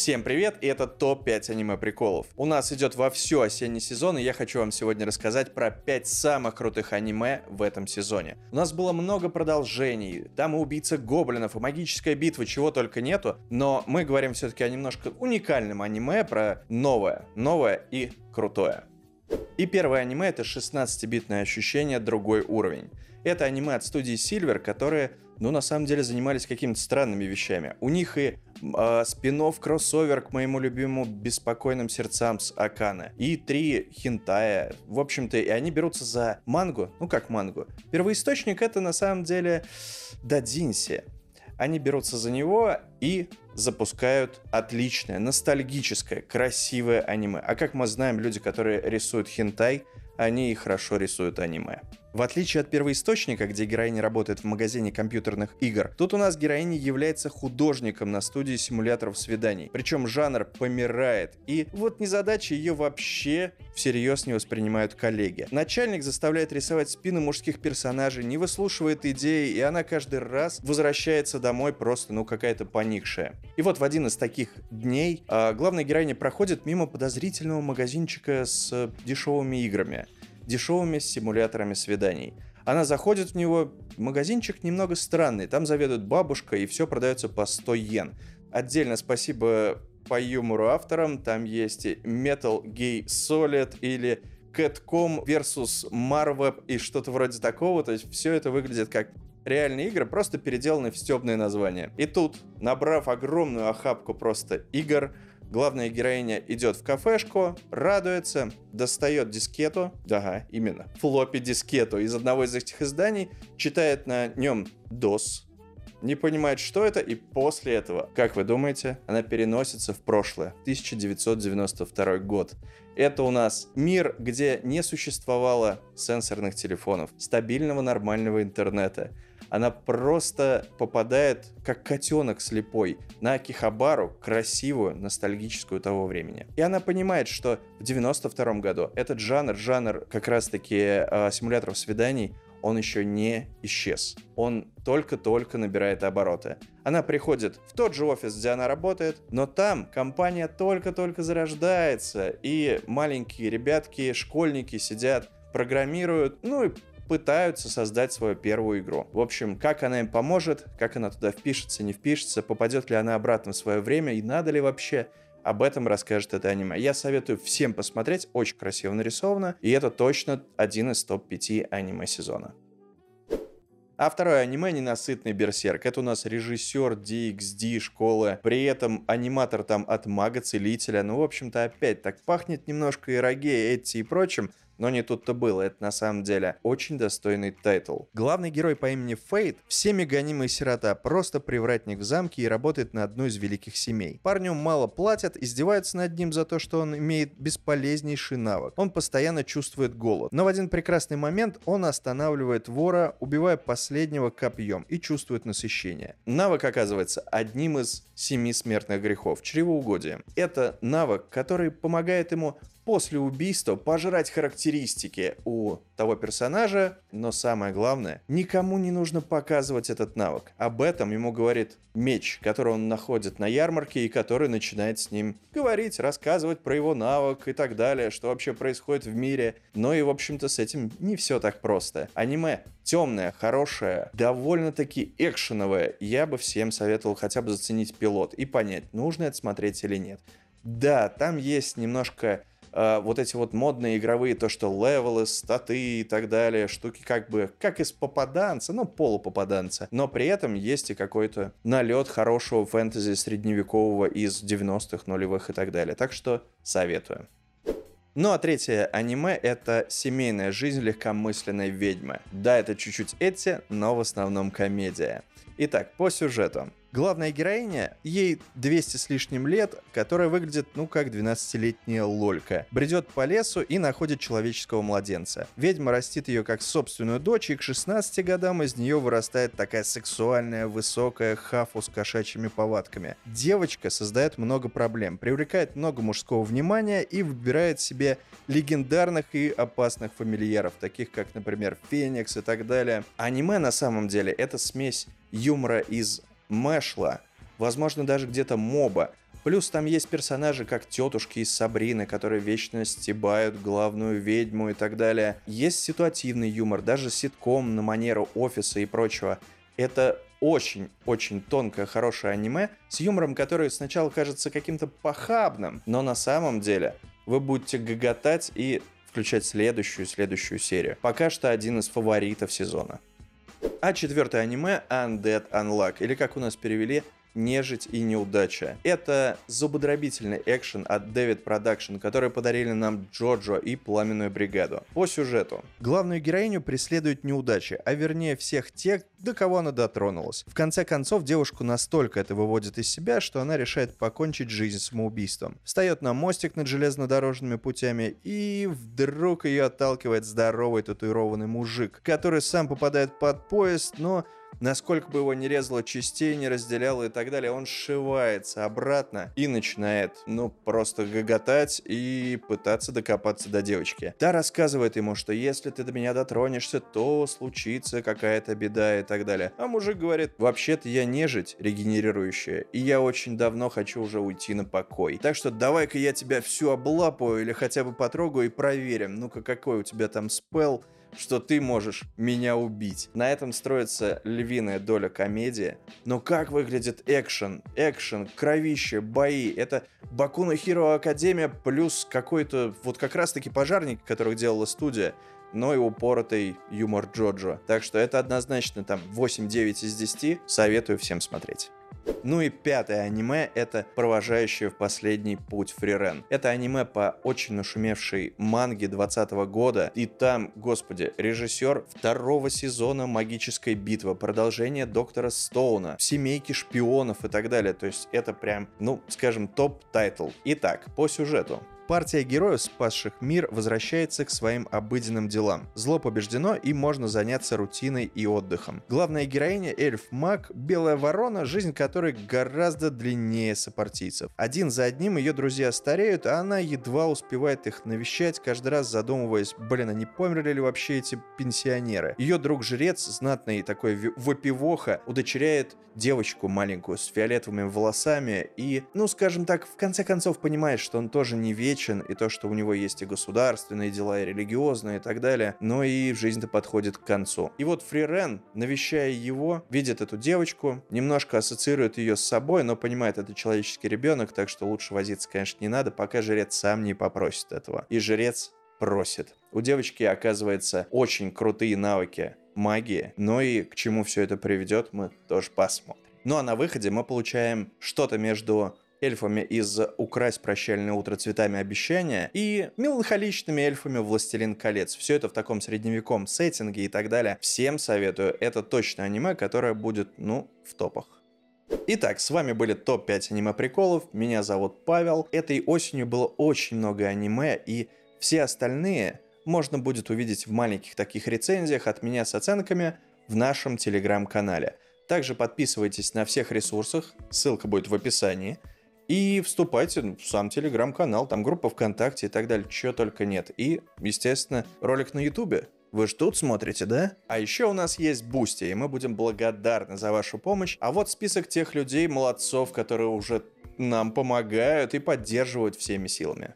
Всем привет, и это топ-5 аниме-приколов. У нас идет во все осенний сезон, и я хочу вам сегодня рассказать про 5 самых крутых аниме в этом сезоне. У нас было много продолжений, там и убийца гоблинов, и магическая битва, чего только нету, но мы говорим все-таки о немножко уникальном аниме про новое, новое и крутое. И первое аниме это 16-битное ощущение другой уровень. Это аниме от студии Silver, которые, ну, на самом деле занимались какими-то странными вещами. У них и э, спин кроссовер к моему любимому беспокойным сердцам с Акана. И три хентая. В общем-то, и они берутся за мангу. Ну, как мангу. Первоисточник это на самом деле Дадинси. Они берутся за него и запускают отличное, ностальгическое, красивое аниме. А как мы знаем, люди, которые рисуют хентай, они и хорошо рисуют аниме. В отличие от первоисточника, где героиня работает в магазине компьютерных игр, тут у нас героиня является художником на студии симуляторов свиданий. Причем жанр помирает. И вот незадача ее вообще всерьез не воспринимают коллеги. Начальник заставляет рисовать спины мужских персонажей, не выслушивает идеи, и она каждый раз возвращается домой просто, ну, какая-то поникшая. И вот в один из таких дней э, главная героиня проходит мимо подозрительного магазинчика с дешевыми играми дешевыми симуляторами свиданий. Она заходит в него, магазинчик немного странный, там заведует бабушка и все продается по 100 йен. Отдельно спасибо по юмору авторам, там есть Metal Gay Solid или Catcom versus Marweb и что-то вроде такого, то есть все это выглядит как реальные игры, просто переделаны в стебные названия. И тут, набрав огромную охапку просто игр, Главная героиня идет в кафешку, радуется, достает дискету, ага, именно, флоппи дискету из одного из этих изданий, читает на нем DOS, не понимает, что это, и после этого, как вы думаете, она переносится в прошлое, 1992 год. Это у нас мир, где не существовало сенсорных телефонов, стабильного нормального интернета, она просто попадает, как котенок слепой, на Акихабару, красивую, ностальгическую того времени. И она понимает, что в 92 году этот жанр, жанр как раз-таки э, симуляторов свиданий, он еще не исчез. Он только-только набирает обороты. Она приходит в тот же офис, где она работает, но там компания только-только зарождается, и маленькие ребятки, школьники сидят, программируют, ну и пытаются создать свою первую игру. В общем, как она им поможет, как она туда впишется, не впишется, попадет ли она обратно в свое время и надо ли вообще, об этом расскажет это аниме. Я советую всем посмотреть, очень красиво нарисовано, и это точно один из топ-5 аниме сезона. А второе аниме «Ненасытный берсерк». Это у нас режиссер DXD школы, при этом аниматор там от мага-целителя. Ну, в общем-то, опять так пахнет немножко эроге, этти и прочим, но не тут-то было, это на самом деле очень достойный title. Главный герой по имени Фейт, всеми гонимый сирота, просто привратник в замке и работает на одну из великих семей. Парню мало платят, издеваются над ним за то, что он имеет бесполезнейший навык. Он постоянно чувствует голод. Но в один прекрасный момент он останавливает вора, убивая последнего копьем и чувствует насыщение. Навык оказывается одним из семи смертных грехов – чревоугодие. Это навык, который помогает ему после убийства пожрать характеристики у того персонажа, но самое главное, никому не нужно показывать этот навык. Об этом ему говорит меч, который он находит на ярмарке и который начинает с ним говорить, рассказывать про его навык и так далее, что вообще происходит в мире. Но и, в общем-то, с этим не все так просто. Аниме темное, хорошее, довольно-таки экшеновое. Я бы всем советовал хотя бы заценить пилот и понять, нужно это смотреть или нет. Да, там есть немножко э, вот эти вот модные игровые, то, что левелы, статы и так далее, штуки как бы, как из попаданца, ну, полупопаданца, но при этом есть и какой-то налет хорошего фэнтези средневекового из 90-х, нулевых и так далее. Так что советую. Ну а третье аниме — это «Семейная жизнь легкомысленной ведьмы». Да, это чуть-чуть эти, но в основном комедия. Итак, по сюжету. Главная героиня, ей 200 с лишним лет, которая выглядит, ну, как 12-летняя лолька. Бредет по лесу и находит человеческого младенца. Ведьма растит ее как собственную дочь, и к 16 годам из нее вырастает такая сексуальная, высокая хафу с кошачьими повадками. Девочка создает много проблем, привлекает много мужского внимания и выбирает себе легендарных и опасных фамильяров, таких как, например, Феникс и так далее. Аниме на самом деле это смесь юмора из Мэшла, возможно, даже где-то моба, Плюс там есть персонажи, как тетушки из Сабрины, которые вечно стебают главную ведьму и так далее. Есть ситуативный юмор, даже ситком на манеру офиса и прочего. Это очень-очень тонкое, хорошее аниме с юмором, который сначала кажется каким-то похабным, но на самом деле вы будете гоготать и включать следующую следующую серию. Пока что один из фаворитов сезона. А четвертое аниме Undead Unluck, или как у нас перевели, нежить и неудача. Это зубодробительный экшен от David Production, который подарили нам Джоджо и Пламенную бригаду. По сюжету. Главную героиню преследуют неудачи, а вернее всех тех, до кого она дотронулась. В конце концов, девушку настолько это выводит из себя, что она решает покончить жизнь самоубийством. Встает на мостик над железнодорожными путями и вдруг ее отталкивает здоровый татуированный мужик, который сам попадает под поезд, но насколько бы его не резало частей, не разделяло и так далее, он сшивается обратно и начинает, ну, просто гоготать и пытаться докопаться до девочки. Та рассказывает ему, что если ты до меня дотронешься, то случится какая-то беда и так далее. А мужик говорит, вообще-то я нежить регенерирующая, и я очень давно хочу уже уйти на покой. Так что давай-ка я тебя всю облапаю или хотя бы потрогаю и проверим, ну-ка какой у тебя там спел, что ты можешь меня убить. На этом строится львиная доля комедии. Но как выглядит экшен? Экшен, кровище, бои. Это Боку но Хиро Академия плюс какой-то вот как раз-таки пожарник, которых делала студия но и упоротый юмор Джоджо. Так что это однозначно там 8-9 из 10. Советую всем смотреть. Ну и пятое аниме — это «Провожающая в последний путь Фрирен». Это аниме по очень нашумевшей манге 20 года, и там, господи, режиссер второго сезона «Магической битвы», продолжение Доктора Стоуна, семейки шпионов и так далее. То есть это прям, ну, скажем, топ- title. Итак, по сюжету. Партия героев, спасших мир, возвращается к своим обыденным делам. Зло побеждено и можно заняться рутиной и отдыхом. Главная героиня эльф Мак, белая ворона, жизнь которой гораздо длиннее сопартийцев. Один за одним ее друзья стареют, а она едва успевает их навещать, каждый раз задумываясь, блин, а не померли ли вообще эти пенсионеры? Ее друг-жрец, знатный такой вопивоха, удочеряет девочку маленькую с фиолетовыми волосами и, ну скажем так, в конце концов понимает, что он тоже не вечен, вечен, и то, что у него есть и государственные дела, и религиозные, и так далее, но и жизнь-то подходит к концу. И вот Фрирен, навещая его, видит эту девочку, немножко ассоциирует ее с собой, но понимает, это человеческий ребенок, так что лучше возиться, конечно, не надо, пока жрец сам не попросит этого. И жрец просит. У девочки, оказывается, очень крутые навыки магии, но и к чему все это приведет, мы тоже посмотрим. Ну а на выходе мы получаем что-то между эльфами из «Украсть прощальное утро цветами обещания» и меланхоличными эльфами «Властелин колец». Все это в таком средневеком сеттинге и так далее. Всем советую. Это точно аниме, которое будет, ну, в топах. Итак, с вами были топ-5 аниме-приколов. Меня зовут Павел. Этой осенью было очень много аниме, и все остальные можно будет увидеть в маленьких таких рецензиях от меня с оценками в нашем телеграм-канале. Также подписывайтесь на всех ресурсах, ссылка будет в описании. И вступайте в сам телеграм-канал, там группа ВКонтакте и так далее, чего только нет. И, естественно, ролик на Ютубе. Вы ж тут смотрите, да? А еще у нас есть Boosty, и мы будем благодарны за вашу помощь. А вот список тех людей, молодцов, которые уже нам помогают и поддерживают всеми силами.